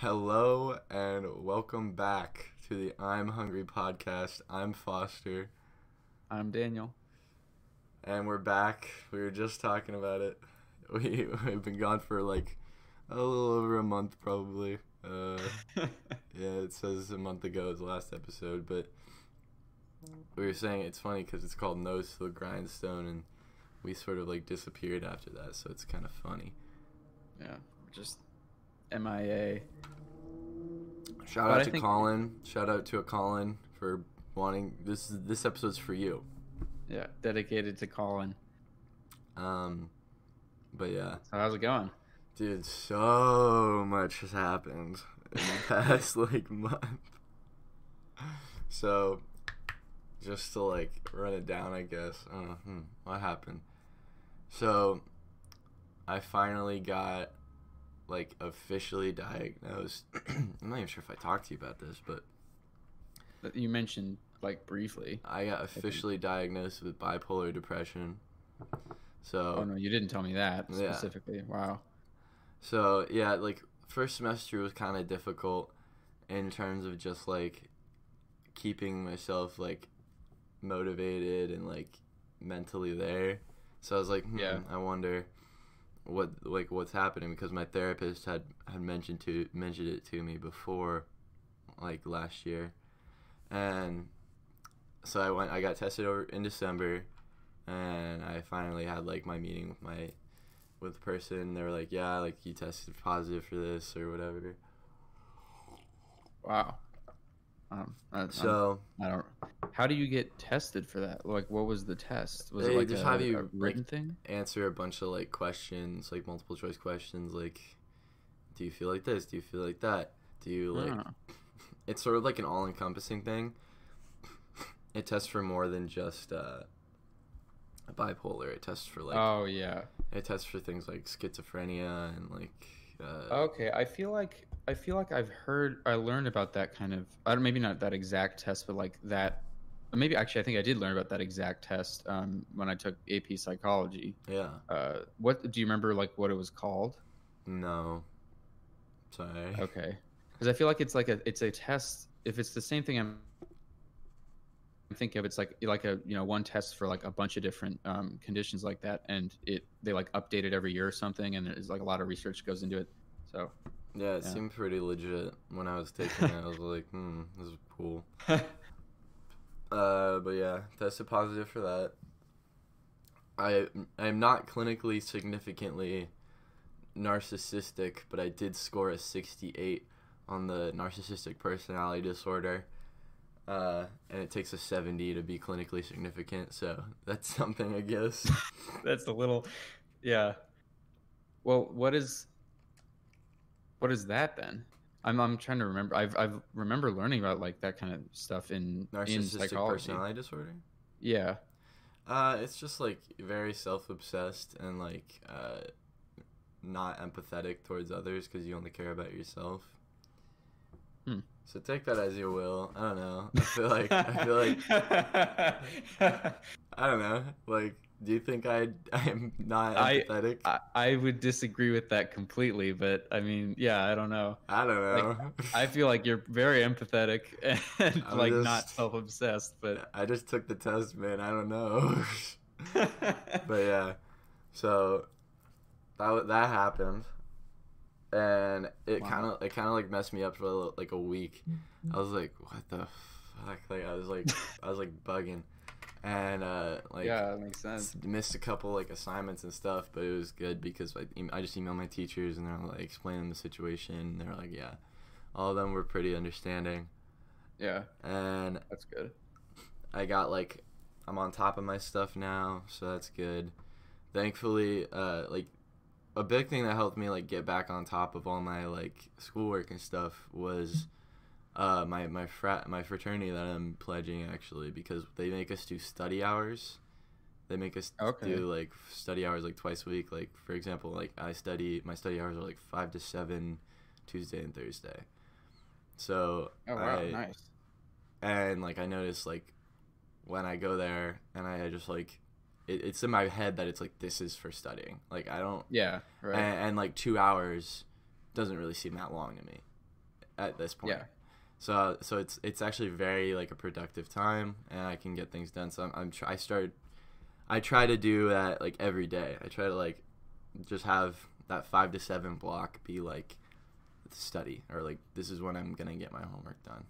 Hello and welcome back to the I'm Hungry podcast. I'm Foster I'm Daniel. and we're back. We were just talking about it. We we've been gone for like a little over a month probably. Uh yeah, it says a month ago was the last episode, but we were saying it's funny cuz it's called Nose to the Grindstone and we sort of like disappeared after that, so it's kind of funny. yeah, just MIA. Shout But out I to think- Colin. Shout out to a Colin for wanting this. This episode's for you. Yeah, dedicated to Colin. Um, but yeah, So how's it going? dude, so much has happened in the past like month. So, just to like run it down, I guess. Hmm, what happened? So, I finally got like officially diagnosed. I'm not even sure if I talked to you about this, but You mentioned like briefly. I got officially diagnosed with bipolar depression. So Oh no, you didn't tell me that Yeah. specifically. Wow. So yeah, like first semester was kind of difficult in terms of just like keeping myself like motivated and like mentally there. So I was like, hmm, Yeah. I wonder what like what's happening because my therapist had had mentioned to mentioned it to me before like last year. And so I went I got tested over in December and I finally had like my meeting with my with the person. They were like, "Yeah, like you tested positive for this or whatever." Wow. Um, I, I'm- So I don't. How do you get tested for that? Like, what was the test? Was They it like just a, have you, a like- thing? answer a bunch of like questions, like multiple choice questions, like, "Do you feel like this? Do you feel like that? Do you like?" It's sort of like an all encompassing thing. It tests for more than just uh, bipolar. It tests for like oh yeah. it tests for things like schizophrenia and like. Uh, Okay, I feel like I feel like I've heard I learned about that kind of I don't maybe not that exact test, but like that maybe actually I think I did learn about that exact test um, when I took AP psychology. Yeah. Uh, what do you remember like what it was called? No. Sorry. Okay, because I feel like it's like a it's a test. If it's the same thing I'm thinking of, it's like like a you know one test for like a bunch of different um, conditions like that, and it they like update it every year or something, and there's like a lot of research goes into it. So Yeah, it Yeah. seemed pretty legit when I was taking it. I was like, hmm, this is cool. Uh, but yeah, tested positive for that. I I'm not clinically significantly narcissistic, but I did score a 68 on the narcissistic personality disorder. Uh, and it takes a 70 to be clinically significant, so that's something, I guess. That's a little, yeah. Well, what is, what is that then? I'm I'm trying to remember. I've I've remember learning about like that kind of stuff in in Narcissistic psychology. personality disorder? Yeah. Uh, it's just like very self-obsessed and like uh, not empathetic towards others because you only care about yourself. Hmm. So take that as you will. I don't know. I feel like I feel like I don't know. Like, do you think I I'm not empathetic? I, I would disagree with that completely, but I mean, yeah, I don't know. I, don't know. I feel like you're very empathetic and I'm like not just- self-obsessed, but I just took the test, man. I don't know. but yeah, so that that happened, and it Wow. kind of it kind of like messed me up for a like a week. I was like, what the fuck? Like I was like I was like bugging, and uh like yeah, that makes sense. missed a couple like assignments and stuff, but it was good because like I just emailed my teachers and they're like explaining the situation. And they're like, yeah, all of them were pretty understanding, Yeah, and that's good. I got like I'm on top of my stuff now, so that's good. Thankfully, uh like a big thing that helped me like get back on top of all my like schoolwork and stuff was uh my my frat my fraternity that I'm pledging actually because they make us do study hours. They make us Okay. do like study hours like twice a week. Like for example, like I study my study hours are like 5 to 7 Tuesday and Thursday. So Oh wow, I, nice. and like I noticed like when I go there and I just like it, it's in my head that it's like this is for studying. Like I don't Yeah, right. and, and like two hours doesn't really seem that long to me. at this point. Yeah. So so it's it's actually very like a productive time, and I can get things done. So I'm, I'm tr- I start, I try to do that like every day. I try to like, just have that five to seven block be like, study or like this is when I'm gonna get my homework done.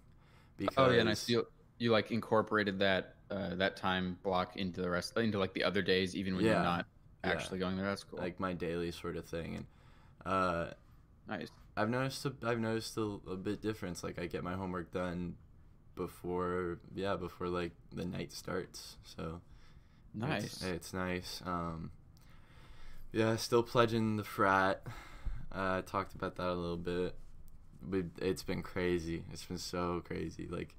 Because Oh yeah, and I You you like incorporated that uh, that time block into the rest into like the other days, even when Yeah. you're not Yeah. actually going there. That's cool. like my daily sort of thing, and uh, nice. I've noticed a, I've noticed a, a bit difference. Like I get my homework done before yeah before like the night starts. So Nice. it's, it's nice. Um, yeah, still pledging the frat. Uh, I talked about that a little bit. But it's been crazy. It's been so crazy. Like.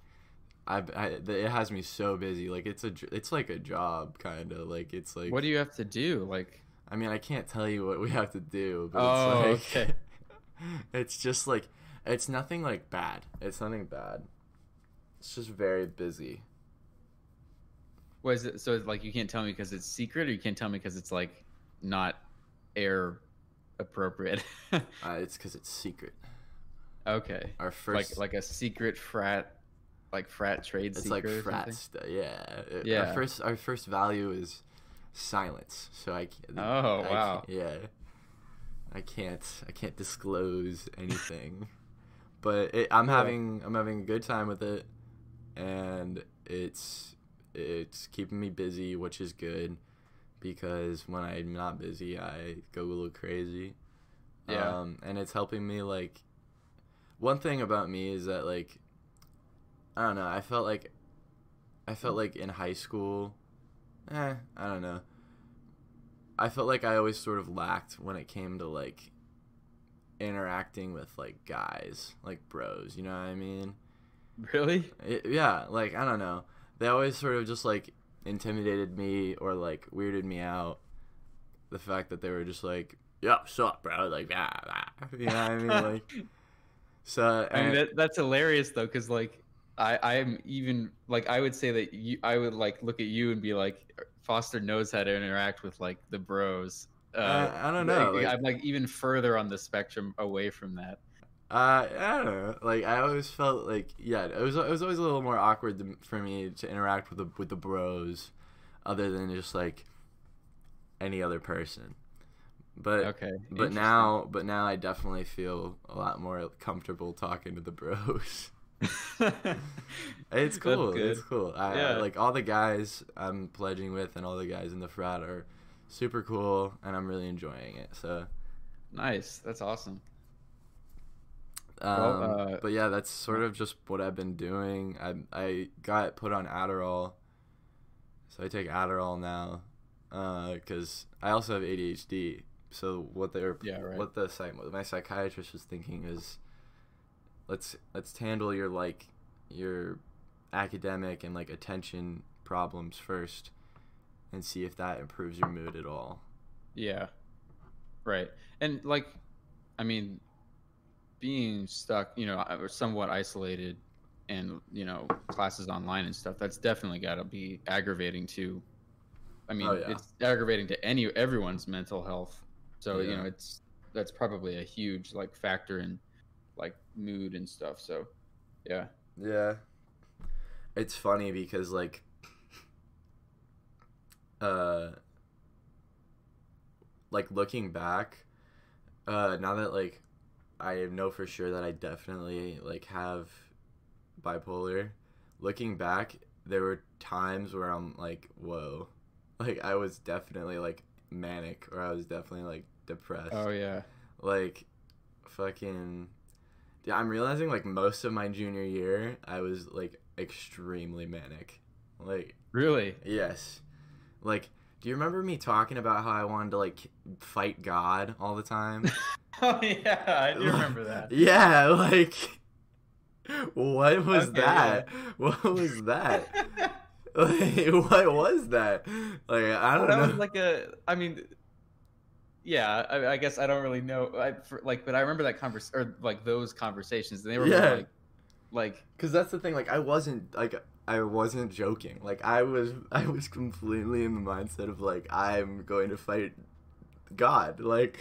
I've, I, it has me so busy. Like it's a it's like a job, kind of. Like it's like. what do you have to do? Like, I mean, I can't tell you what we have to do, but Oh, it's like okay. it's just like it's nothing like bad. It's nothing bad. It's just very busy. what is it? So it's like you can't tell me because it's secret, or you can't tell me because it's like not air appropriate. Uh, it's because it's secret. okay. Our first, like like a secret frat, like frat trade it's like frat stuff. Yeah. Yeah. Our first, our first value is silence. So I can't. Oh, I wow. yeah. I can't. I can't disclose anything. but it, I'm having. I'm having a good time with it, and it's it's keeping me busy, which is good, because when I'm not busy, I go a little crazy. Yeah. Um, and it's helping me like. One thing about me is that like. I don't know. I felt like. I felt like in high school. Eh, I don't know. I felt like I always sort of lacked when it came to like interacting with like guys, like bros, you know what I mean? Really? It, yeah, like I don't know. They always sort of just like intimidated me or like weirded me out. The fact that they were just like, "Yo, what's up, bro?" Like, ah, ah. you know what I mean? Like, so I mean that, that's hilarious though, because like I I'm even like I would say that you I would like look at you and be like Foster knows how to interact with like the bros. Uh, Uh, I don't know, like, like- I'm like even further on the spectrum away from that. Uh, I don't know. Like I always felt like yeah, it was it was always a little more awkward to, for me to interact with the with the bros, other than just like any other person. But Okay. but now but now I definitely feel a lot more comfortable talking to the bros. It's cool. It's cool. I, I- Yeah. like all the guys I'm pledging with and all the guys in the frat are super cool, and I'm really enjoying it. So. nice. That's awesome. Um, Well, uh, but yeah, that's sort of just what I've been doing. I I got put on Adderall, so I take Adderall now, because I also have ADHD. So what they're Yeah, right. what the psych what my psychiatrist was thinking is, let's let's handle your like your academic and like attention problems first, and see if that improves your mood at all. Yeah. Right. And like, I mean, being stuck, you know, or somewhat isolated and, you know, classes online and stuff, that's definitely got to be aggravating to, I mean, Oh, yeah. it's aggravating to any, everyone's mental health. So, you know, it's, that's probably a huge like factor in mood and stuff. So, yeah. Yeah. It's funny because like uh like looking back uh now that like I know for sure that I definitely like have bipolar looking back there were times where I'm like whoa like I was definitely like manic or I was definitely like depressed Oh, yeah. like fucking yeah i'm realizing like most of my junior year i was like extremely manic. Like Really? yes. Like do you remember me talking about how i wanted to like fight god all the time? Oh, yeah. I do remember that. yeah like what was Okay, that? What was that? Like, what was that? Like i don't that know. was like a i mean yeah I, I guess i don't really know I, for, like but i remember that convers or like those conversations and they were Yeah. like like Cause that's the thing. Like I wasn't like I wasn't joking. Like I was I was completely in the mindset of like I'm going to fight God. Like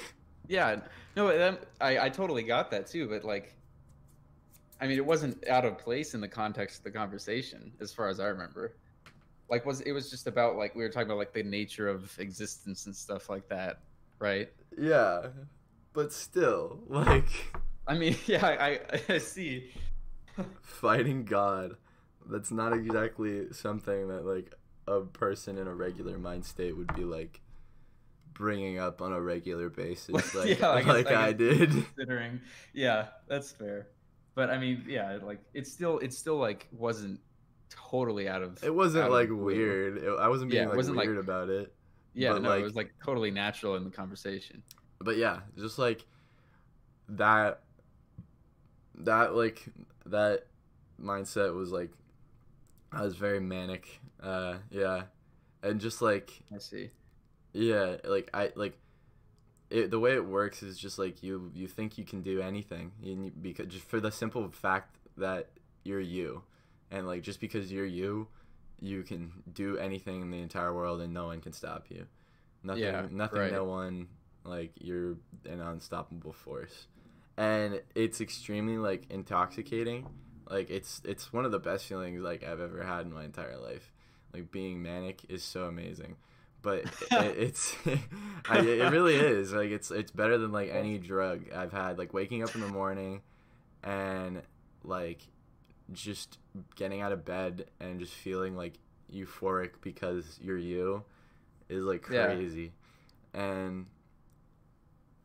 yeah no I, I totally got that too but like I mean, it wasn't out of place in the context of the conversation, as far as I remember. Like, was it was just about like we were talking about like the nature of existence and stuff like that, right? Yeah, but still, like I mean, yeah, I, I see. fighting God. That's not exactly something that like a person in a regular mind state would be like bringing up on a regular basis, like Yeah, I like, guess- I I, guess- did. Considering, yeah, that's fair. But I mean, yeah, like it's still it still like wasn't totally out of It wasn't out of like weird. It- I wasn't being Yeah, like wasn't, like- weird about it. Yeah, but, no, like- it was like totally natural in the conversation. But yeah, just like that that like that mindset was like I was very manic. Uh yeah. And just like I see. Yeah, like I like it. The way it works is just like you you think you can do anything, and you, because just for the simple fact that you're you, and like just because you're you, you can do anything in the entire world, and no one can stop you. Nothing, Yeah, nothing, right. no one. Like you're an unstoppable force, and it's extremely like intoxicating. Like it's it's one of the best feelings like I've ever had in my entire life. Like being manic is so amazing but it, it's I, it really is like it's it's better than like any drug I've had like waking up in the morning and like just getting out of bed and just feeling like euphoric because you're you is like Yeah. crazy and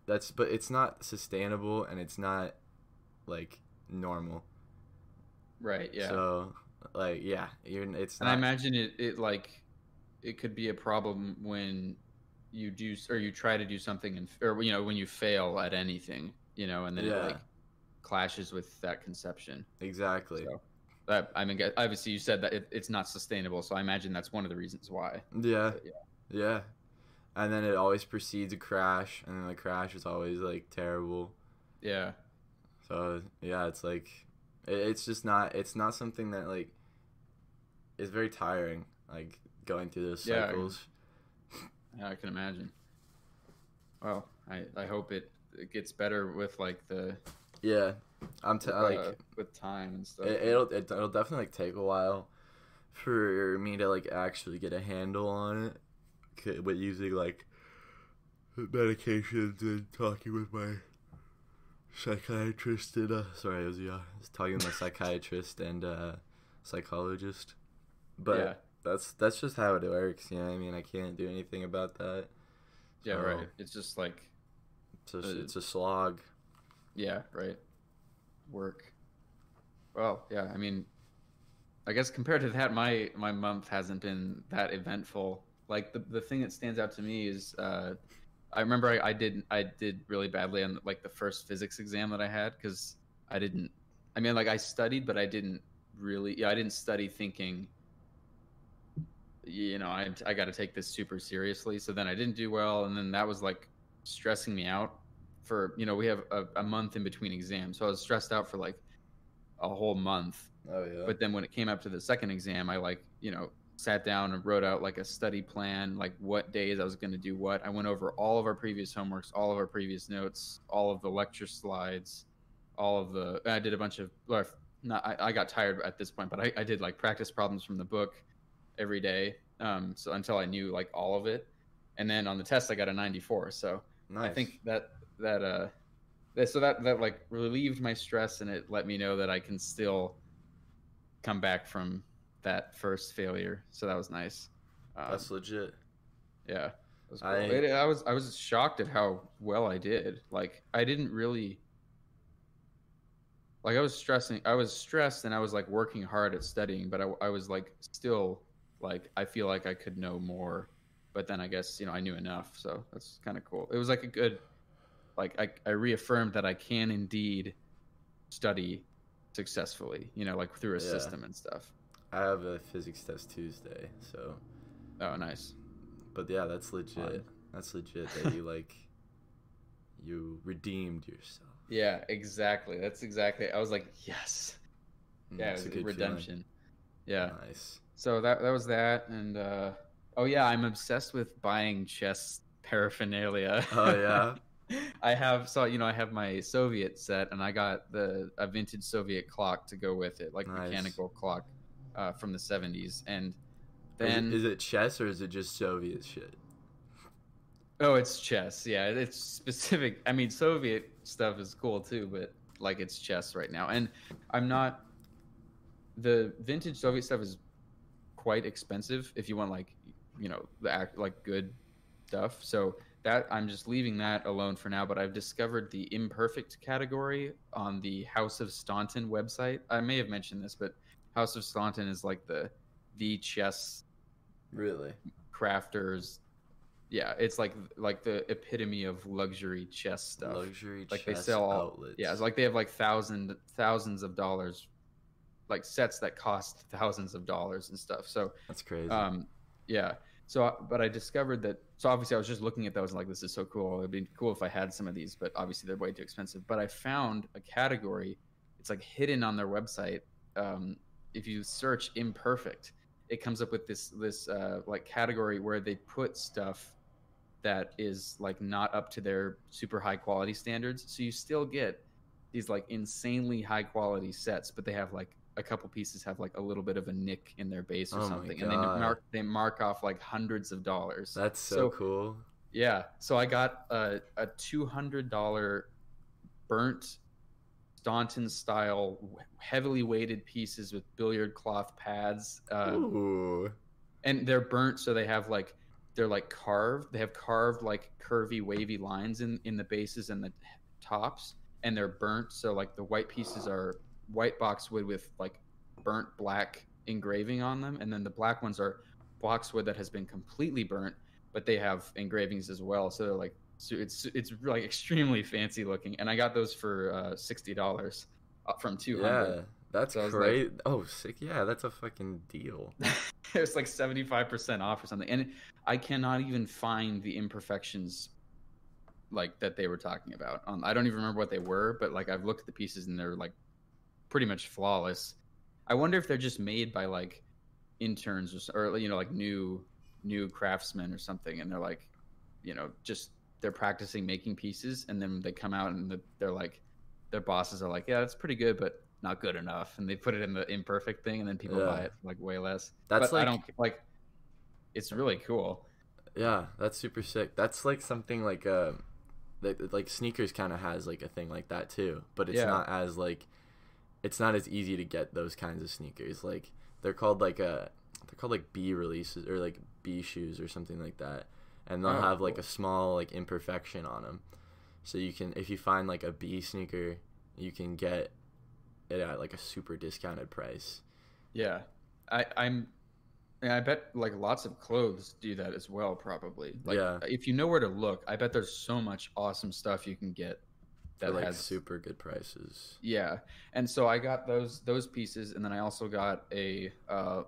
that's but it's not sustainable and it's not like normal Right. Yeah. so like yeah you're it's and I imagine it, it like it could be a problem when you do or you try to do something and or you know when you fail at anything, you know, and then Yeah. it like clashes with that conception. exactly So that I mean, obviously you said that it, it's not sustainable, so I imagine that's one of the reasons why. Yeah. But, yeah. Yeah. And then it always precedes a crash, and then the crash is always like terrible. Yeah. So yeah, it's like it, it's just not it's not something that like is very tiring. Like going through those Yeah. cycles. Yeah, I can imagine. Well, I I hope it, it gets better with like the Yeah, I'm t- with, like uh, with time and stuff. it, it'll it, it'll definitely like take a while for me to like actually get a handle on it, But using like medications and talking with my psychiatrist and uh, sorry, I was yeah, I was talking with my psychiatrist and uh, psychologist. But yeah. that's that's just how it works. You know, what I mean, I can't do anything about that. Yeah. so- Right. It's just like It's a, Uh, it's a slog. Yeah, right. Work. Well, yeah, I mean I guess compared to that my my month hasn't been that eventful. Like the the thing that stands out to me is uh I remember I, I did I did really badly on like the first physics exam that I had cuz I didn't I mean like I studied but I didn't really yeah, I didn't study thinking you know, I I got to take this super seriously. So then I didn't do well and then that was like stressing me out for you know we have a, a month in between exams. So i was stressed out for like a whole month. Oh yeah. but then when it came up to the second exam i like you know sat down and wrote out like a study plan like what days i was going to do what. I went over all of our previous homeworks all of our previous notes all of the lecture slides all of the i did a bunch of or not i, I got tired at this point but I, I did like practice problems from the book every day um so until i knew like all of it. And then on the test i got a 94 so nice. I think that that uh that, so that that like relieved my stress and it let me know that I can still come back from that first failure. So that was nice. Um, that's legit. yeah. Was cool. I- It- I was I was shocked at how well I did. Like I didn't really like I was stressing. I was stressed and I was like working hard at studying, but I, I was like still like I feel like I could know more. But then I guess you know I knew enough, so that's kind of cool. It was like a good, like I I reaffirmed that I can indeed study successfully. You know, like through a Yeah. system and stuff. I have a physics test Tuesday, so Oh, nice. but yeah, that's legit. Fun. That's legit that you like you redeemed yourself. Yeah, exactly. That's exactly. I was like, yes. Mm, Yeah, it's it a was good redemption. Yeah. Nice. So that that was that, and uh, oh yeah, I'm obsessed with buying chess paraphernalia. Oh, yeah? I have so you know I have my Soviet set and I got the a vintage Soviet clock to go with it, like Nice. mechanical clock uh, from the 70s. And Is it- then is it chess or is it just Soviet shit? oh, it's chess. Yeah, it's specific. I mean, Soviet stuff is cool too, but like it's chess right now. And I'm not the vintage Soviet stuff is quite expensive if you want like you know the act like good stuff. So that I'm just leaving that alone for now. But I've discovered the imperfect category on the House of Staunton website. I may have mentioned this, but House of Staunton is like the the chess Really? crafters. Yeah, it's like like the epitome of luxury chess stuff. Luxury Like they sell all- outlets. Yeah, it's like they have like thousand thousands of dollars, like sets that cost thousands of dollars and stuff. So That's crazy. um, yeah. So, but I discovered that. So obviously, I was just looking at those like, this is so cool. It'd be cool if I had some of these, but obviously they're way too expensive. But I found a category. It's like hidden on their website. Um, if you search imperfect, it comes up with this this uh, like category where they put stuff that is like not up to their super high quality standards. So you still get these like insanely high quality sets, but they have like a couple pieces have like a little bit of a nick in their base or Oh something, and they mark they mark off like hundreds of dollars. That's so, so- cool. Yeah, so I got a a two hundred dollar burnt Staunton style heavily weighted pieces with billiard cloth pads. Uh, Ooh. and they're burnt so they have like they're like carved they have carved like curvy wavy lines in in the bases and the tops and they're burnt so like the white pieces are white boxwood with like burnt black engraving on them and then the black ones are boxwood that has been completely burnt but they have engravings as well so they're like so it's it's like extremely fancy looking and i got those for uh $60 up from 200 Yeah, that's So was like- great. oh, sick. Yeah, that's a fucking deal. it was like 75% off or something and i cannot even find the imperfections like that they were talking about um, i don't even remember what they were but like i've looked at the pieces and they're like pretty much flawless i wonder if they're just made by like interns or, or you know like new new craftsmen or something and they're like you know just they're practicing making pieces and then they come out and the, they're like their bosses are like yeah that's pretty good but not good enough and they put it in the imperfect thing and then people Yeah. buy it for like way less That's but I like- don't like. It's really cool. Yeah, that's super sick. That's like something like uh, that like sneakers kind of has like a thing like that too, but it's Yeah. not as like, it's not as easy to get those kinds of sneakers. Like they're called like a, they're called like B releases or like B shoes or something like that, and they'll Oh, have like cool. a small like imperfection on them, so you can if you find like a B sneaker, you can get it at like a super discounted price. Yeah, I, I'm. and I bet like lots of clothes do that as well. Probably. Like, Yeah. If you know where to look, I bet there's so much awesome stuff you can get. That like has super good prices. Yeah, and so I got those those pieces, and then I also got a uh,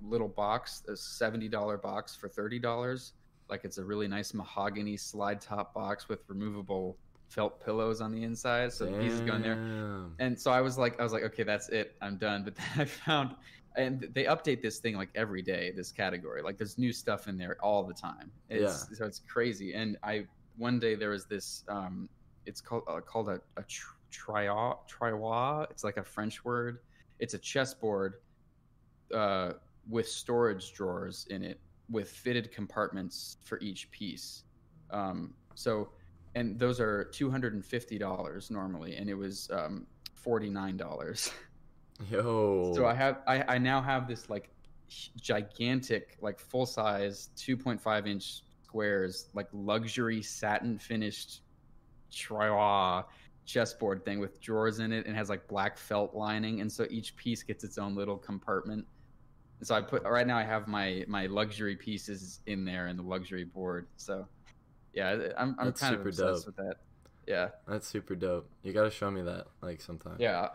little box, a seventy dollar box for thirty dollars. Like it's a really nice mahogany slide top box with removable felt pillows on the inside, so the pieces go in there. And so I was like, I was like, okay, that's it, I'm done. But then I found, and they update this thing like every day, this category. Like there's new stuff in there all the time. It's, So it's crazy. And I one day there was this, um, it's called uh, called a, a tr- tria. It's like a French word. It's a chessboard uh, with storage drawers in it, with fitted compartments for each piece. Um, so, and those are two hundred and fifty dollars normally, and it was um, forty nine dollars. Yo. So I have I, I now have this like gigantic like full size 2.5 inch squares like luxury satin finished Triois chessboard thing with drawers in it and has like black felt lining and so each piece gets its own little compartment. And so I put right now I have my my luxury pieces in there in the luxury board. So yeah, I'm I'm That's kind of super obsessed dope. with that. Yeah. That's super dope. You gotta show me that like sometime. Yeah,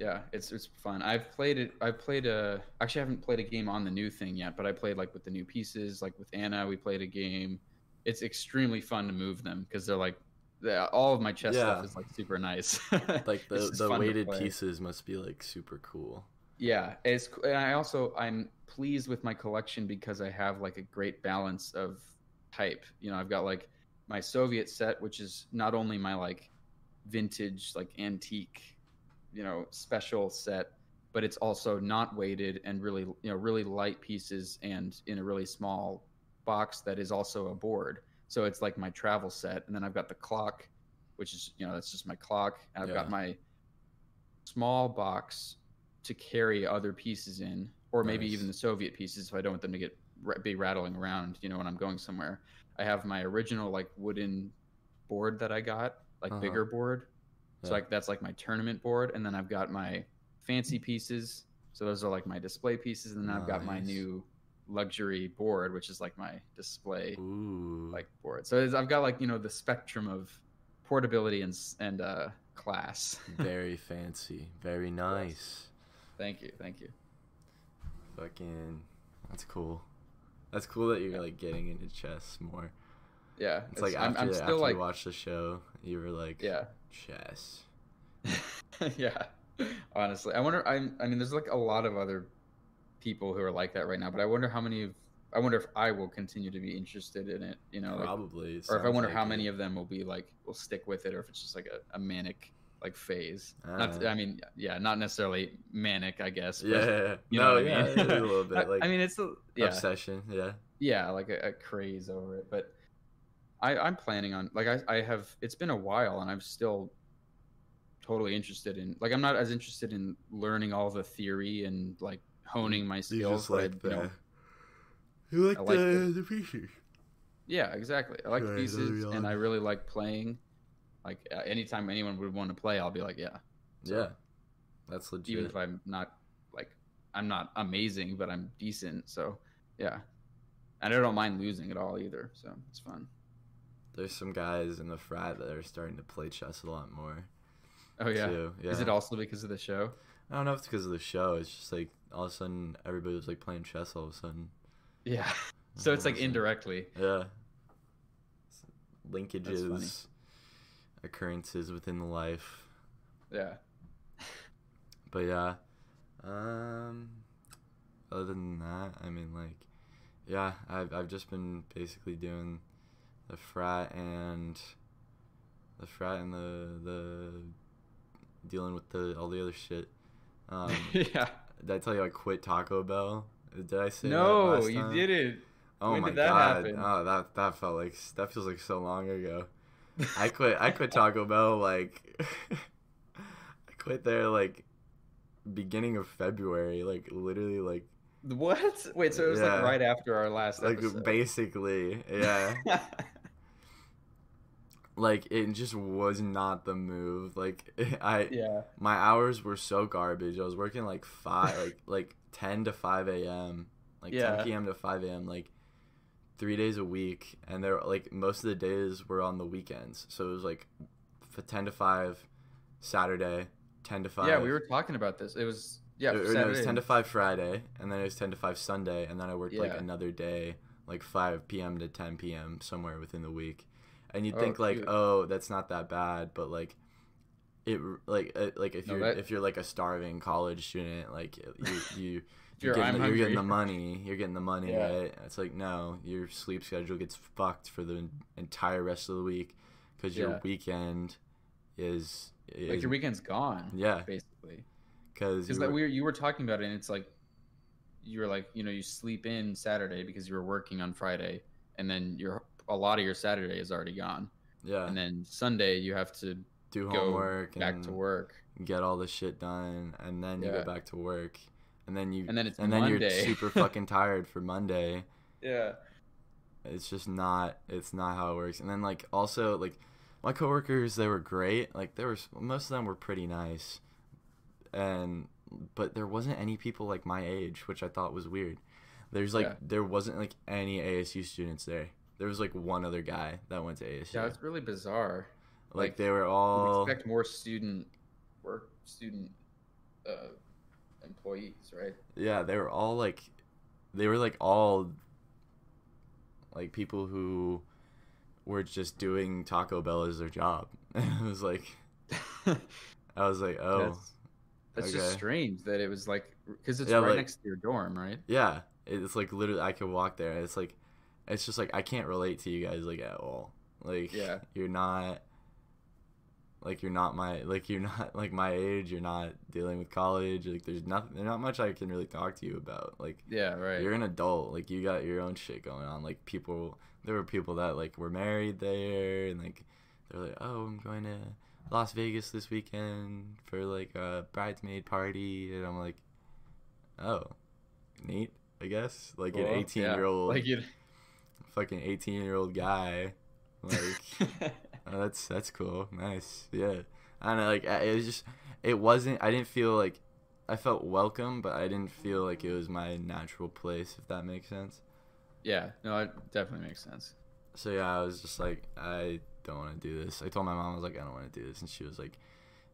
yeah, it's it's fun. I've played it. I've played a. Actually, I haven't played a game on the new thing yet, but I played like with the new pieces. Like with Anna, we played a game. It's extremely fun to move them because they're like, yeah, all of my chess Yeah. stuff is like super nice. Like the the weighted pieces must be like super cool. Yeah, it's and I also I'm pleased with my collection because I have like a great balance of type. You know, I've got like my Soviet set, which is not only my like vintage, like antique, you know, special set, but it's also not weighted and really, you know, really light pieces and in a really small box that is also a board. So it's like my travel set, and then I've got the clock, which is you know that's just my clock. And I've Yeah. got my small box to carry other pieces in, or maybe Nice. even the Soviet pieces if I don't want them to get be rattling around. You know, when I'm going somewhere. I have my original like wooden board that I got, like Uh-huh. bigger board. So like that's like my tournament board, and then I've got my fancy pieces. So those are like my display pieces, and then I've got my new luxury board, which is like my display Ooh. like board. So it's- I've got like you know the spectrum of portability and and uh, class. very fancy. Very nice. thank you, thank you. Fucking. That's cool. That's cool that you're like getting into chess more. Yeah, It's, like I'm, after, I'm after like you watched the show, you were like, yeah, chess. yeah. Honestly, I wonder. I'm. I mean, there's like a lot of other people who are like that right now, but I wonder how many of. I wonder if I will continue to be interested in it. You know, Probably. it or if I wonder like how it. many of them will be like will stick with it, or if it's just like a, a manic like phase. Not, Uh. I mean, yeah, not necessarily manic, I guess. but, Yeah. you no, know what I mean? a little bit like I mean, it's a, yeah, obsession. Yeah. yeah, like a, a craze over it. But I, I'm planning on like I, I have. It's been a while, and I'm still totally interested in. Like, I'm not as interested in learning all the theory and like honing my skills. I- like you know, you like, I like the, the- the pieces. yeah, exactly. I like Right, pieces, and I really like playing. Like uh, anytime anyone would want to play, I'll be like, yeah. So, Yeah. That's legit. even if I'm not like I'm not amazing, but I'm decent. So yeah, and I don't mind losing at all either. So it's fun. There's some guys in the frat that are starting to play chess a lot more. Oh yeah. Yeah. Is it also because of the show? I don't know if it's because of the show. It's just like all of a sudden everybody was like playing chess all of a sudden. Yeah. So it's like indirectly. Yeah. Linkages, occurrences within the life. Yeah. But yeah. Um other than that, I mean like yeah, I've I've just been basically doing the frat and the frat and the the dealing with the all the other shit. Um yeah. Did I tell you I quit Taco Bell? Did I say that No, you time? didn't. Oh When my did that god! happen? Oh, that that felt like that feels like so long ago. I quit. I quit Taco Bell like I quit there like beginning of February. Like literally like What? Wait, so it was Yeah. like right after our last like episode. basically yeah. like it just was not the move. Like I yeah. my hours were so garbage. I was working like five like like ten to five a.m. Like Yeah. ten p.m. to five a.m. Like three days a week, and they're like most of the days were on the weekends. So it was like f- ten to five Saturday, ten to five. Yeah, we were talking about this. It was yeah. Or no, it was ten to five Friday, and then it was ten to five Sunday, and then I worked like another day, like five p.m. to ten p.m. somewhere within the week. And you'd Oh, think like, shoot. oh, that's not that bad, but like, it like uh, like if No, you're that- if you're like a starving college student, like you you. You're, You're, getting, the, you're getting the money. You're getting the money, Yeah. right? It's like no, your sleep schedule gets fucked for the entire rest of the week because your Yeah. weekend is, is like your weekend's gone. yeah, basically. because Because like we were, you were talking about it, and it's like you were like you know you sleep in Saturday because you were working on Friday, and then your a lot of your Saturday is already gone, yeah and then Sunday you have to do homework back and to work, get all the shit done, and then you Yeah. go back to work, and then you And then, it's and then you're super fucking tired for Monday. yeah. It's just not. It's not how it works. And then like also like my coworkers, they were great. Like there was most of them were pretty nice, and but there wasn't any people like my age, which I thought was weird. There's like Yeah. there wasn't like any ASU students there. There was like one other guy that went to ASU. Yeah, it's really bizarre. like, like, they were all expect more student work, student uh, employees, right? yeah they were all like they were like all like people who were just doing taco bell as their job it was like i was like oh that's that's just strange that it was like because it's Yeah, right like- next to your dorm, right? yeah it's like literally i could walk there it's like it's just like i can't relate to you guys like at all Like Yeah. you're not like you're not my like you're not like my age, you're not dealing with college, like there's nothing there's not much I can really talk to you about. Like Yeah, right. you're an adult, like you got your own shit going on. Like people there were people that like were married there and like they're like, "Oh, I'm going to Las Vegas this weekend for like a bridesmaid party." And I'm like, "Oh, neat, I guess." Like an 18 Yeah. year old Like you. Fucking 18 year old guy. Like oh, that's that's cool. Nice. Yeah. I don't know like it was just it wasn't i didn't feel like i felt welcome but i didn't feel like it was my natural place if that makes sense. Yeah. No, it definitely makes sense. so yeah i was just like i don't want to do this. I told my mom i was like i don't want to do this and she was like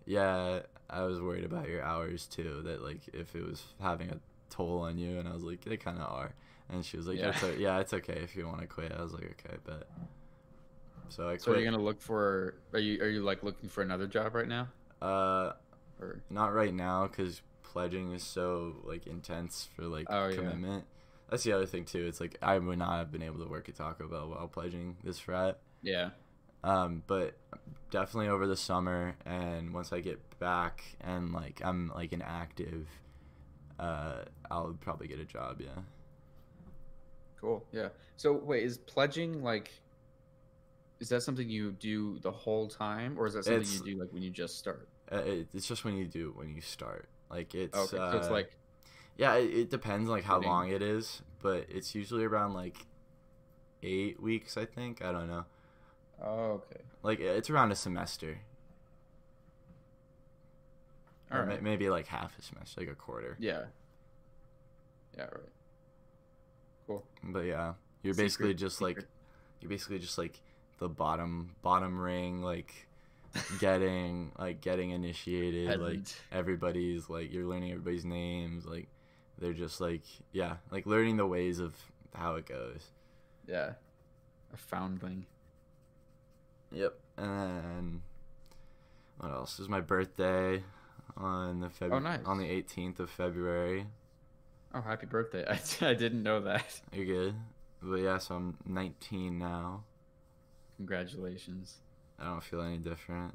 yeah i was worried about your hours too that like if it was having a toll on you and i was like they kind of are and she was like Yeah. yeah. It's yeah it's okay if you want to quit i was like okay but so i So quit you're gonna look for? Are you are you like looking for another job right now? uh Or Not right now because pledging is so like intense for like Oh, yeah. commitment. That's the other thing too. It's like I would not have been able to work at Taco Bell while pledging this frat. yeah. Um, but definitely over the summer and once I get back and like I'm like an active, uh, I'll probably get a job. Yeah. Cool. Yeah. So wait, is pledging like? Is that something you do the whole time, or is that something It's- you do like when you just start? Uh, it, it's just when you do when you start. Like it's Okay, uh, so it's like yeah, it, it depends like how long it is, but it's usually around like eight weeks. I think I don't know. oh, okay. Like it's around a semester. All Or right. maybe like half a semester, like a quarter. Yeah. Yeah. Right. Cool. But yeah, you're Secret- basically just like you're basically just like the bottom bottom ring, like getting like getting initiated. Like everybody's like you're learning everybody's names. Like they're just like yeah, like learning the ways of how it goes. Yeah. A foundling. Yep. And what else? It was my birthday on the Feb- Oh, nice. on the 18th of February. Oh, happy birthday! I, I didn't know that. You're good. But yeah, so I'm 19 now. Congratulations. I don't feel any different.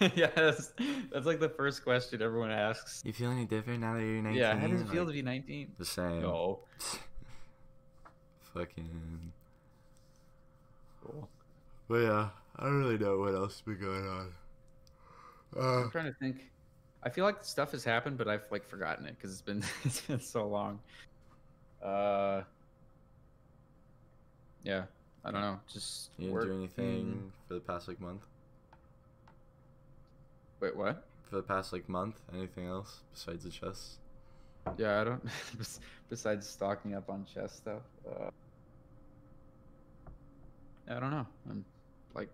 yes, that's like the first question everyone asks. You feel any different now that you're 19? Yeah, how does it feel Like, to be 19? the same? No. Fucking. Cool. But yeah, I don't really know what else has been going on. Uh, I'm trying to think. I feel like stuff has happened, but I've like forgotten it because it's been it's been so long. Uh. Yeah, I don't know. Just you didn't work- do anything for the past like month? Wait, what? For the past like month? Anything else besides the chess? Yeah, I don't. Besides stocking up on chess stuff, uh, I don't know. I'm like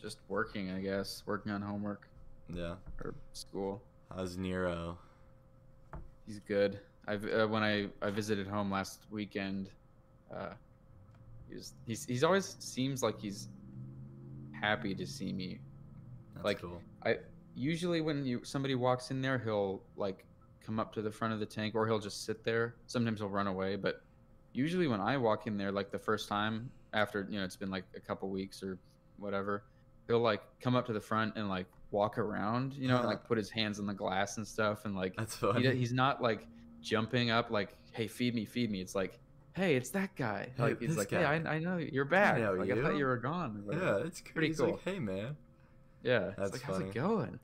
just working, I guess, working on homework Yeah. or school. How's Nero? He's good. I've uh, when I I visited home last weekend. Uh, he's he's he's always seems like he's happy to see me. That's Like, cool. I usually when you somebody walks in there, he'll like come up to the front of the tank, or he'll just sit there. Sometimes he'll run away, but usually when I walk in there, like the first time after you know it's been like a couple weeks or whatever, he'll like come up to the front and like walk around, you know, and like put his hands on the glass and stuff, and like That's he, funny. he's not like jumping up like hey feed me feed me. It's like hey it's that guy. Hey, like he's like guy. hey I, I know you're back. know like i thought you were gone. Or yeah, it's Pretty He's cool. like, hey man. yeah it's That's like how's it going?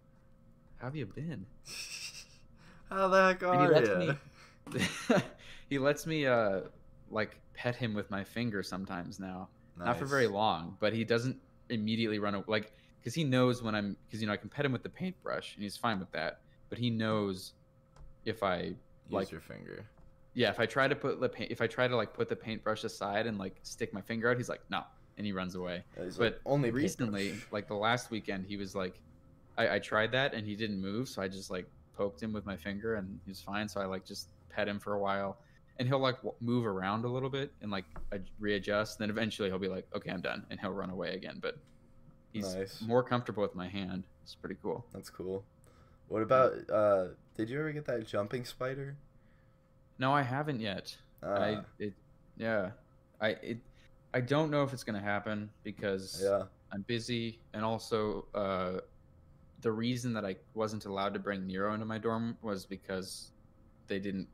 How have you been? How the heck And he are lets me he lets me uh like pet him with my finger sometimes now. Not for very long but he doesn't immediately run away like because he knows when i'm because you know i can pet him with the paintbrush and he's fine with that but he knows if i Use like- your finger. yeah if i try to put the paint if i try to like put the paintbrush aside and like stick my finger out he's like no and he runs away He's but like, only recently paintbrush." like the last weekend he was like I, I tried that and he didn't move so i just like poked him with my finger and he was fine so i like just pet him for a while and he'll like w- move around a little bit and like ad- readjust then eventually he'll be like okay i'm done and he'll run away again but he's Nice. more comfortable with my hand it's pretty cool That's cool. What about uh did you ever get that jumping spider? no i haven't yet I Uh, it yeah I it I don't know if it's gonna happen because Yeah. I'm busy, and also uh, the reason that I wasn't allowed to bring Nero into my dorm was because they didn't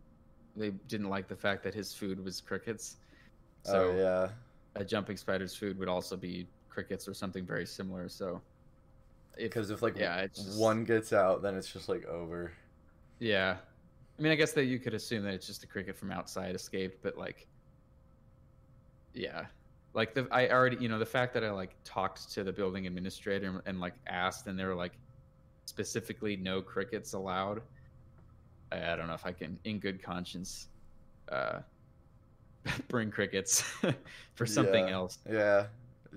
they didn't like the fact that his food was crickets. So oh yeah. a jumping spider's food would also be crickets or something very similar. So if Because if like yeah, it's just- one gets out, then it's just like over. yeah, I mean, I guess that you could assume that it's just a cricket from outside escaped, but like, yeah, like the I already you know the fact that I like talked to the building administrator and, and like asked, and they were like specifically no crickets allowed. I, I don't know if I can, in good conscience, uh, bring crickets for something Yeah. else. Yeah.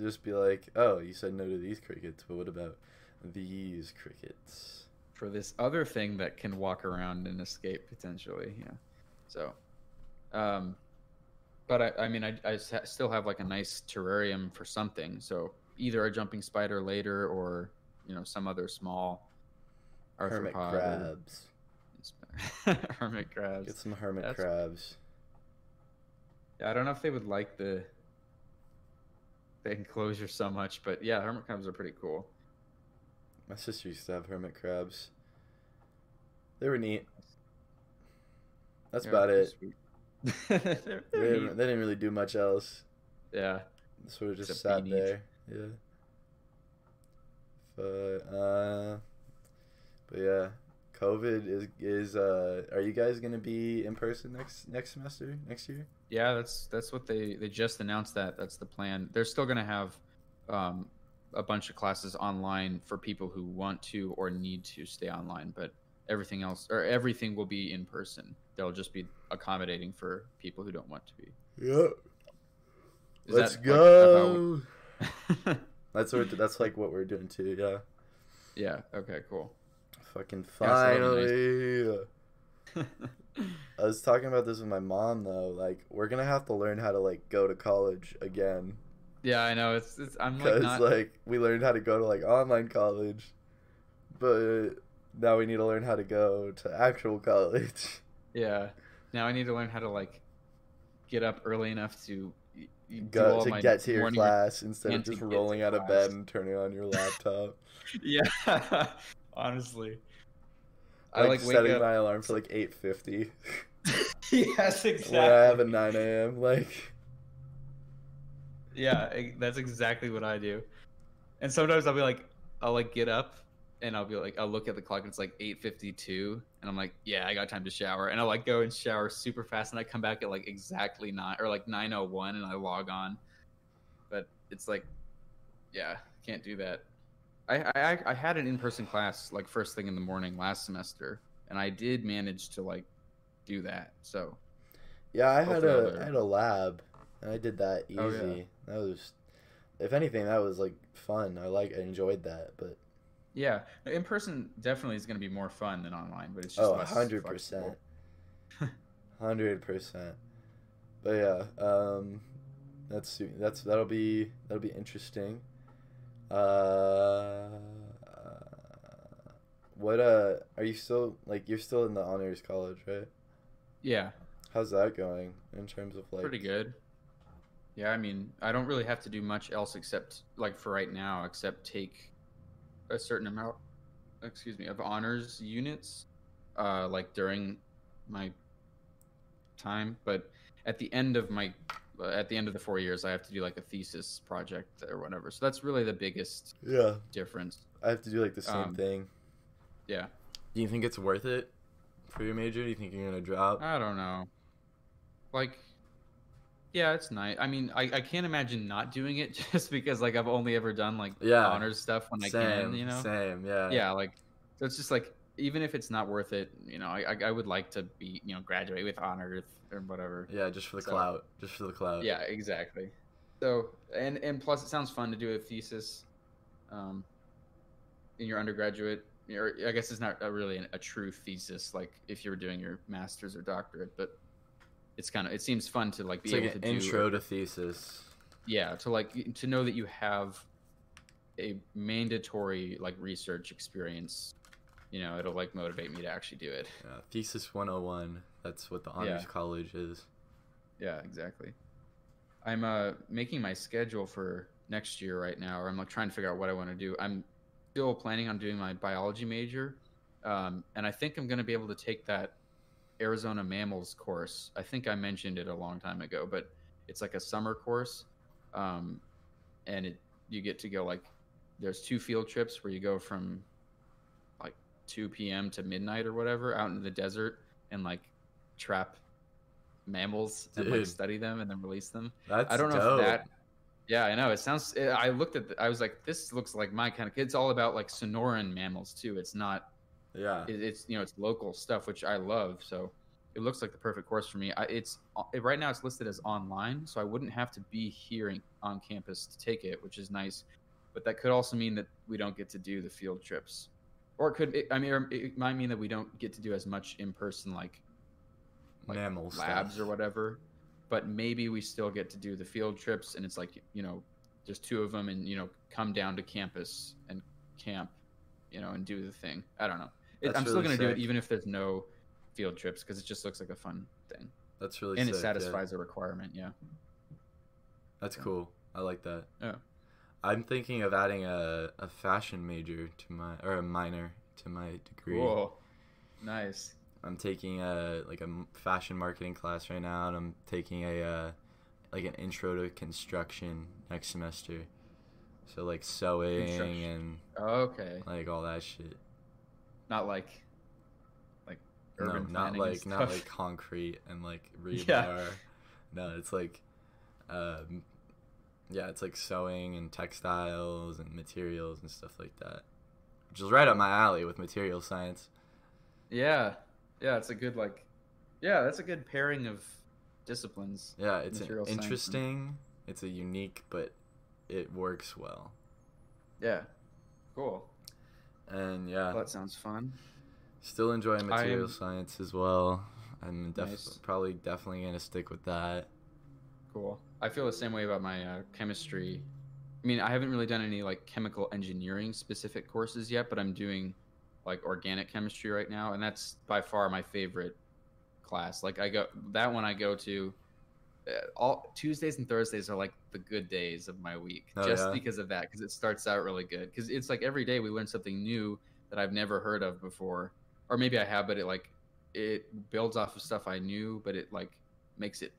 Just be like, oh, you said no to these crickets, but what about these crickets? for this other thing that can walk around and escape potentially. Yeah. So, um, but I, I mean, I, I still have like a nice terrarium for something. So either a jumping spider later or, you know, some other small Hermit or- crabs. hermit crabs. Get some hermit That's- crabs. Yeah, I don't know if they would like the the enclosure so much, but yeah, hermit crabs are pretty cool. My sister used to have hermit crabs. They were neat. That's They're about it. They didn't, they didn't really do much else. Yeah. Sort of just Except sat be neat. there. Yeah. But uh, but yeah, COVID is is uh. Are you guys gonna be in person next next semester next year? Yeah, that's that's what they they just announced that that's the plan. They're still going to have um, a bunch of classes online for people who want to or need to stay online, but everything else or everything will be in person. They'll just be accommodating for people who don't want to be. Yeah. Is Let's that, like, go. about- That's what that's like what we're doing too. Yeah. yeah. Okay. Cool. Fucking Yeah, so finally. I was talking about this with my mom though. Like, we're gonna have to learn how to like go to college again. yeah, I know. It's, it's I'm like not. like we learned how to go to like online college, but now we need to learn how to go to actual college. yeah. Now I need to learn how to like get up early enough to Go to get to your class instead of just rolling out of bed and turning on your laptop. Yeah, honestly. I like, like wake setting up. my alarm for like eight fifty. yes, when I have a nine a.m. Like, Yeah, that's exactly what I do. And sometimes I'll be like, I'll like get up and I'll be like, I'll look at the clock and it's like eight fifty two, and I'm like, yeah, I got time to shower, and I'll like go and shower super fast, and I come back at like exactly nine or like nine oh one, and I log on. But it's like, yeah, can't do that. I I, I had an in person class like first thing in the morning last semester, and I did manage to like do that. So yeah, I had a learn. I had a lab, and I did that easy. Oh, yeah. That was, if anything, that was like fun. I like I enjoyed that, but Yeah, in person definitely is going to be more fun than online, but it's just oh, hundred percent, hundred percent. But yeah, um, that's that's that'll be that'll be interesting. Uh, what uh, are you still like you're still in the honors college, right? Yeah, How's that going in terms of like? pretty good. Yeah, I mean, I don't really have to do much else except like for right now, except take a certain amount, excuse me, of honors units, uh, like during my time. But at the end of my, at the end of the four years, I have to do like a thesis project or whatever. So that's really the biggest Yeah, difference. I have to do like the same Um, thing. Yeah. Do you think it's worth it for your major? Do you think you're gonna drop? I don't know. Like, yeah, it's nice. I mean, I, I can't imagine not doing it just because like I've only ever done like Yeah. honors stuff when I same, can, you know. same, yeah, Yeah, like so it's just like even if it's not worth it, you know, I I, would like to be you know graduate with honors or whatever. yeah. Just for the So- clout, just for the clout. Yeah, exactly. So and and plus it sounds fun to do a thesis, um, in your undergraduate. Or I guess it's not a really a true thesis like if you were doing your master's or doctorate, but it's kind of it seems fun to like be it's like able an to do intro to thesis. yeah to like to know that you have a mandatory like research experience. You know, it'll like motivate me to actually do it. Yeah, thesis 101. That's what the honors Yeah. college is. Yeah, exactly. I'm uh making my schedule for next year right now, or I'm like trying to figure out what I want to do. I'm still planning on doing my biology major, um, and I think I'm going to be able to take that Arizona mammals course. I think I mentioned it a long time ago, but it's like a summer course, um, and it you get to go like there's two field trips where you go from 2 p.m. to midnight or whatever out in the desert and like trap mammals and like study them and then release them. That's I don't know dope. if that. Yeah, I know. It sounds. I looked at. The, I was like, this looks like my kind of. It's all about like Sonoran mammals too. It's not. Yeah. It, it's you know it's local stuff which I love. So it looks like the perfect course for me. I, it's uh, it, right now it's listed as online, so I wouldn't have to be here in, on campus to take it, which is nice. But that could also mean that we don't get to do the field trips, or it could. It, I mean it might mean that we don't get to do as much in person like like, Mammal labs stuff. or whatever. But maybe we still get to do the field trips, and it's like you know, just two of them, and you know, come down to campus and camp, you know, and do the thing. I don't know. It, I'm still gonna do it even if there's no field trips because it just looks like a fun thing, That's really and it sick, yeah. satisfies a requirement. Yeah. That's Yeah. cool. I like that. Yeah. I'm thinking of adding a, a fashion major to my or a minor to my degree. Cool. Nice. I'm taking a like a fashion marketing class right now, and I'm taking a uh, like an intro to construction next semester. So like sewing and Okay. like all that shit. Not like like No, urban not planning and like not like concrete and like rebar. Yeah. No, it's like, um, yeah, it's like sewing and textiles and materials and stuff like that, which is right up my alley with material science. Yeah. Yeah, it's a good like yeah, that's a good pairing of disciplines. Yeah, it's interesting. It's a unique, but it works well. Yeah. Cool. And yeah, Well, that sounds fun. still enjoying material am- science as well. I'm def- Nice. probably definitely gonna stick with that. Cool. I feel the same way about my uh, chemistry. I mean, I haven't really done any like chemical engineering specific courses yet, but I'm doing like organic chemistry right now, and that's by far my favorite class. Like I go that one I go to uh, all Tuesdays and Thursdays are like the good days of my week, Oh, just yeah? because of that. Because it starts out really good. Because it's like every day we learn something new that I've never heard of before, or maybe I have, but it like it builds off of stuff I knew, but it like makes it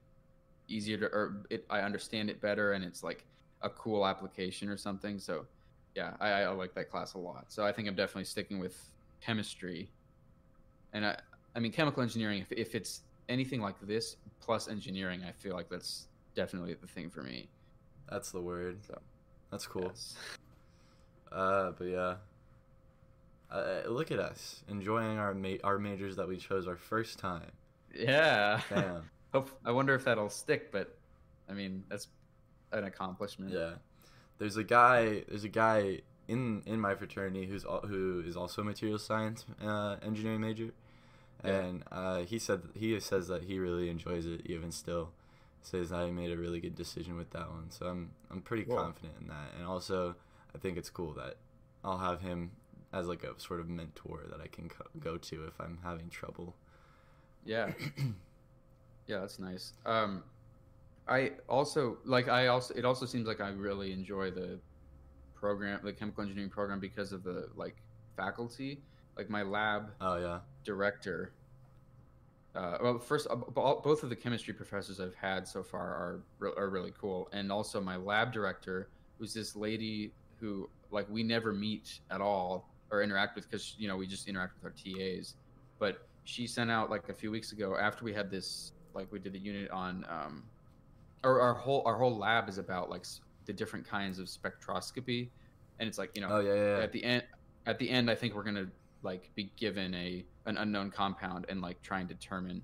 easier to or it I understand it better and it's like a cool application or something. So yeah, I, I like that class a lot. So I think I'm definitely sticking with chemistry. And I I mean chemical engineering if, if it's anything like this plus engineering, I feel like that's definitely the thing for me. That's the word. So That's cool. yes. Uh, but yeah. Uh, look at us enjoying our ma- our majors that we chose our first time. Yeah. Damn. Hope I wonder if that'll stick, but I mean that's an accomplishment. yeah. There's a guy. There's a guy in in my fraternity who's who is also a material science uh, engineering major, Yeah. and uh, he said he says that he really enjoys it even still. Says I made a really good decision with that one, so I'm I'm pretty confident in that. And also, I think it's cool that I'll have him as like a sort of mentor that I can co- go to if I'm having trouble. Yeah. Yeah, that's nice. Um, I also like. I also. It also seems like I really enjoy the program, the chemical engineering program, because of the like faculty. Like my lab Oh yeah. director. Uh, well, first, uh, both of the chemistry professors I've had so far are re- are really cool, and also my lab director, who's this lady who like we never meet at all or interact with because you know we just interact with our TAs, but she sent out like a few weeks ago after we had this like we did the unit on um, or our whole our whole lab is about like the different kinds of spectroscopy, and it's like you know Oh yeah yeah. yeah. at the end at the end i think we're gonna like be given a an unknown compound and like try and determine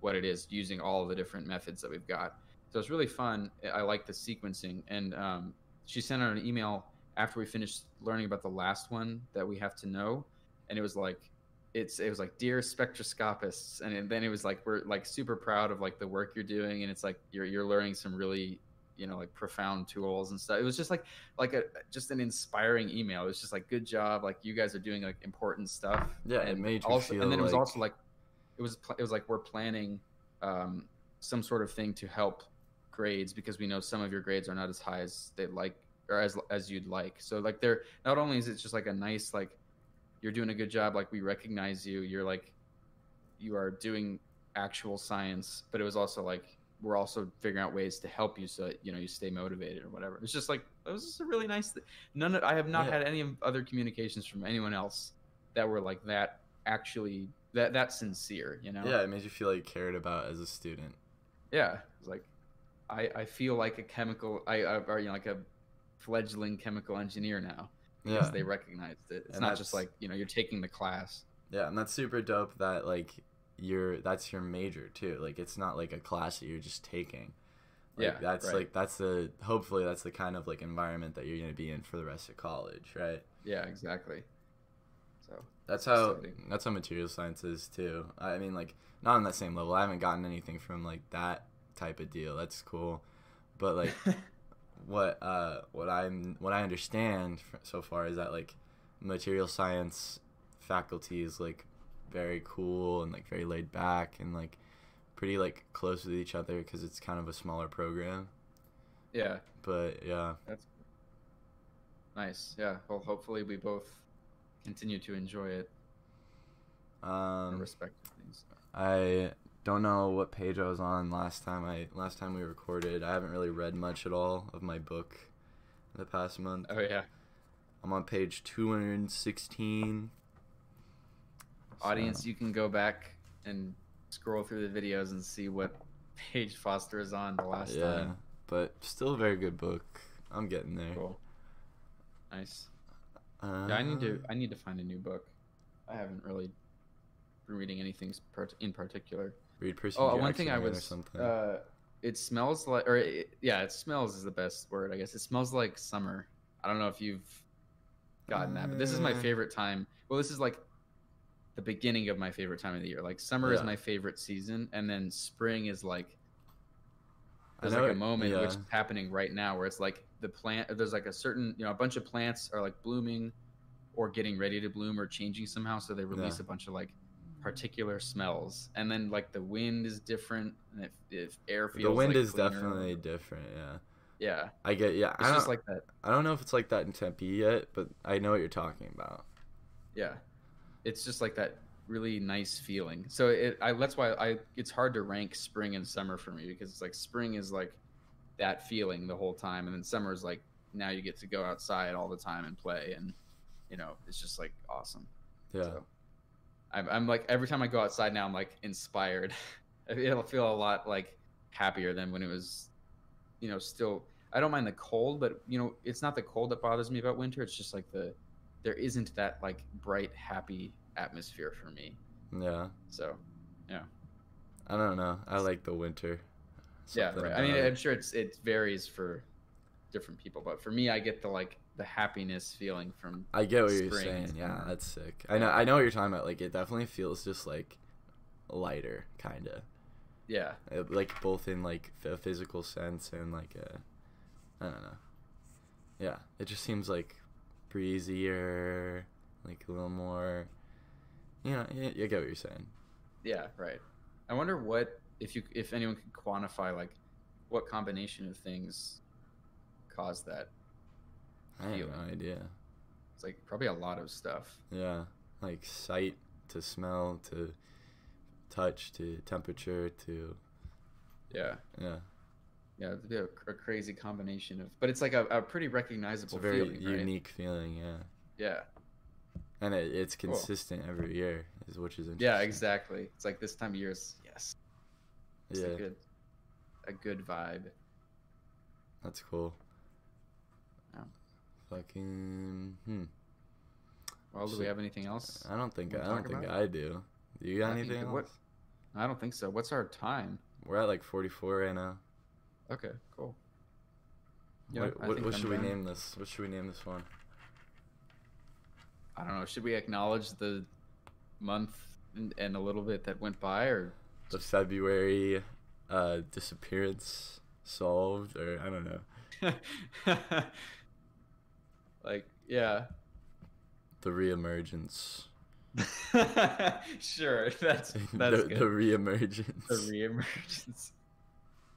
what it is using all the different methods that we've got so it's really fun i like the sequencing and um, she sent out an email after we finished learning about the last one that we have to know and it was like it's it was like dear spectroscopists and then it was like we're like super proud of like the work you're doing and it's like you're you're learning some really you know like profound tools and stuff it was just like like a just an inspiring email. It was just like, good job, like you guys are doing like important stuff. Yeah, it and made you also, feel and then it was like- also like, it was it was like we're planning um, some sort of thing to help grades because we know some of your grades are not as high as they'd like or as as you'd like. So like they're not only is it just like a nice like you're doing a good job, like we recognize you, you're like you are doing actual science, but it was also like we're also figuring out ways to help you so that you know you stay motivated or whatever. It's just like it was just a really nice. Th- None of I have not Yeah. had any other communications from anyone else that were like that actually that that sincere. You know? Yeah, it made you feel like cared about as a student. Yeah, it's like I I feel like a chemical I, I or you know like a fledgling chemical engineer now because Yeah. they recognized it. It's And not just like you know you're taking the class. Yeah, and that's super dope that like you're that's your major too. Like it's not like a class that you're just taking. Like, Yeah, that's right. like that's the hopefully that's the kind of like environment that you're gonna be in for the rest of college, right? Yeah, exactly. So That's how Exciting. that's how material science is too. I mean, like not on that same level. I haven't gotten anything from like that type of deal. That's cool, but like what uh what I'm what I understand so far is that like material science faculty is like very cool and like very laid back and like pretty like close with each other because it's kind of a smaller program. yeah, But yeah, that's nice. Yeah, well, hopefully we both continue to enjoy it um, respect things. I don't know what page I was on last time I last time we recorded. I haven't really read much at all of my book in the past month. Oh yeah, I'm on page 216. audience, So, you can go back and scroll through the videos and see what page Foster is on the last yeah, time. but still a very good book. I'm getting there. Cool. Nice. Uh, Yeah, I need to. I need to find a new book. I haven't really been reading anything in particular. Read Percy Oh, Jackson one thing I was. something. Uh, it smells like, or it, yeah, it smells is the best word, I guess. It smells like summer. I don't know if you've gotten that, but this is my Uh. favorite time. Well, this is like the beginning of my favorite time of the year. Like summer is my favorite season, and then spring is like there's like a moment yeah. which is happening right now where it's like the plant there's like a certain you know a bunch of plants are like blooming or getting ready to bloom or changing somehow so they release Yeah. a bunch of like particular smells. And then like the wind is different. And if, if air feels the wind like is cleaner. definitely different. Yeah, yeah. I get. Yeah, it's I just don't, like that. I don't know if it's like that in Tempe yet, but I know what you're talking about. yeah. It's just like that really nice feeling. So it I, that's why i it's hard to rank spring and summer for me because it's like spring is like that feeling the whole time. And then summer is like now you get to go outside all the time and play. And you know it's just like awesome. Yeah, so I'm, I'm like every time i go outside now i'm like inspired it'll feel a lot like happier than when it was you know still i don't mind the cold but you know it's not the cold that bothers me about winter it's just like the there isn't that like bright happy atmosphere for me yeah. so yeah. I don't know. I like the winter. yeah right i mean i'm sure it's it varies for different people but for me i get the like the happiness feeling from I get what you're saying. Yeah, that's sick. I know. I know what you're talking about. Like, it definitely feels just like lighter, kind of. yeah uh, like both in like a physical sense and like a, I don't know. Yeah, it just seems like breezier, like a little more. You know, you, you get what you're saying. Yeah, right. I wonder what if you if anyone could quantify like what combination of things caused that. I have no idea. It's like probably a lot of stuff. Yeah, like sight to smell to touch to temperature to Yeah, yeah. yeah, it'd be a, a crazy combination of, but it's like a, a pretty It's recognizable a very feeling, right? unique feeling. Yeah, Yeah, and it, it's Cool. consistent every year, is which is interesting. yeah, exactly. It's like this time of year is yes, it's Yeah, a good, a good vibe. that's cool. Fucking hmm. Well, do we have anything else? I don't think I don't think about? I do. Do you got I think anything else? what- I don't think so. What's our time? We're at like 44 right now. Okay, cool. Yeah, what what, what should we name this? What should we name this one? I don't know. Should we acknowledge the month and, and a little bit that went by, or The February uh, disappearance solved, or I don't know. like yeah, The reemergence. sure. That's that's the, good. the reemergence. The reemergence.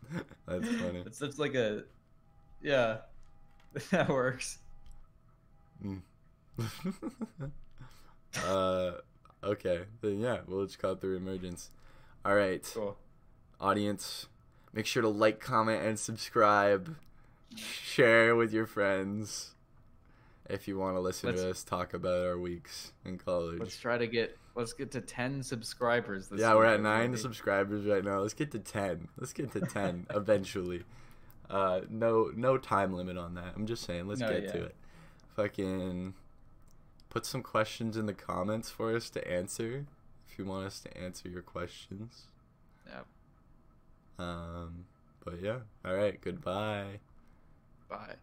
That's funny. It's such like a, yeah, that works. Mm. uh, okay. Then yeah, we'll just call it the emergence. All right, Cool. audience, make sure to like, comment, and subscribe. Share with your friends if you want to listen to Let's- us talk about our weeks in college. Let's try to get let's get to ten subscribers. This yeah, we're at nine everybody. subscribers right now. Let's get to ten. Let's get to ten eventually. Uh, no, no time limit on that. I'm just saying, let's No, get yeah. to it. Fucking put some questions in the comments for us to answer. If you want us to answer your questions. Yeah. Um, but yeah. All right. Goodbye. Bye.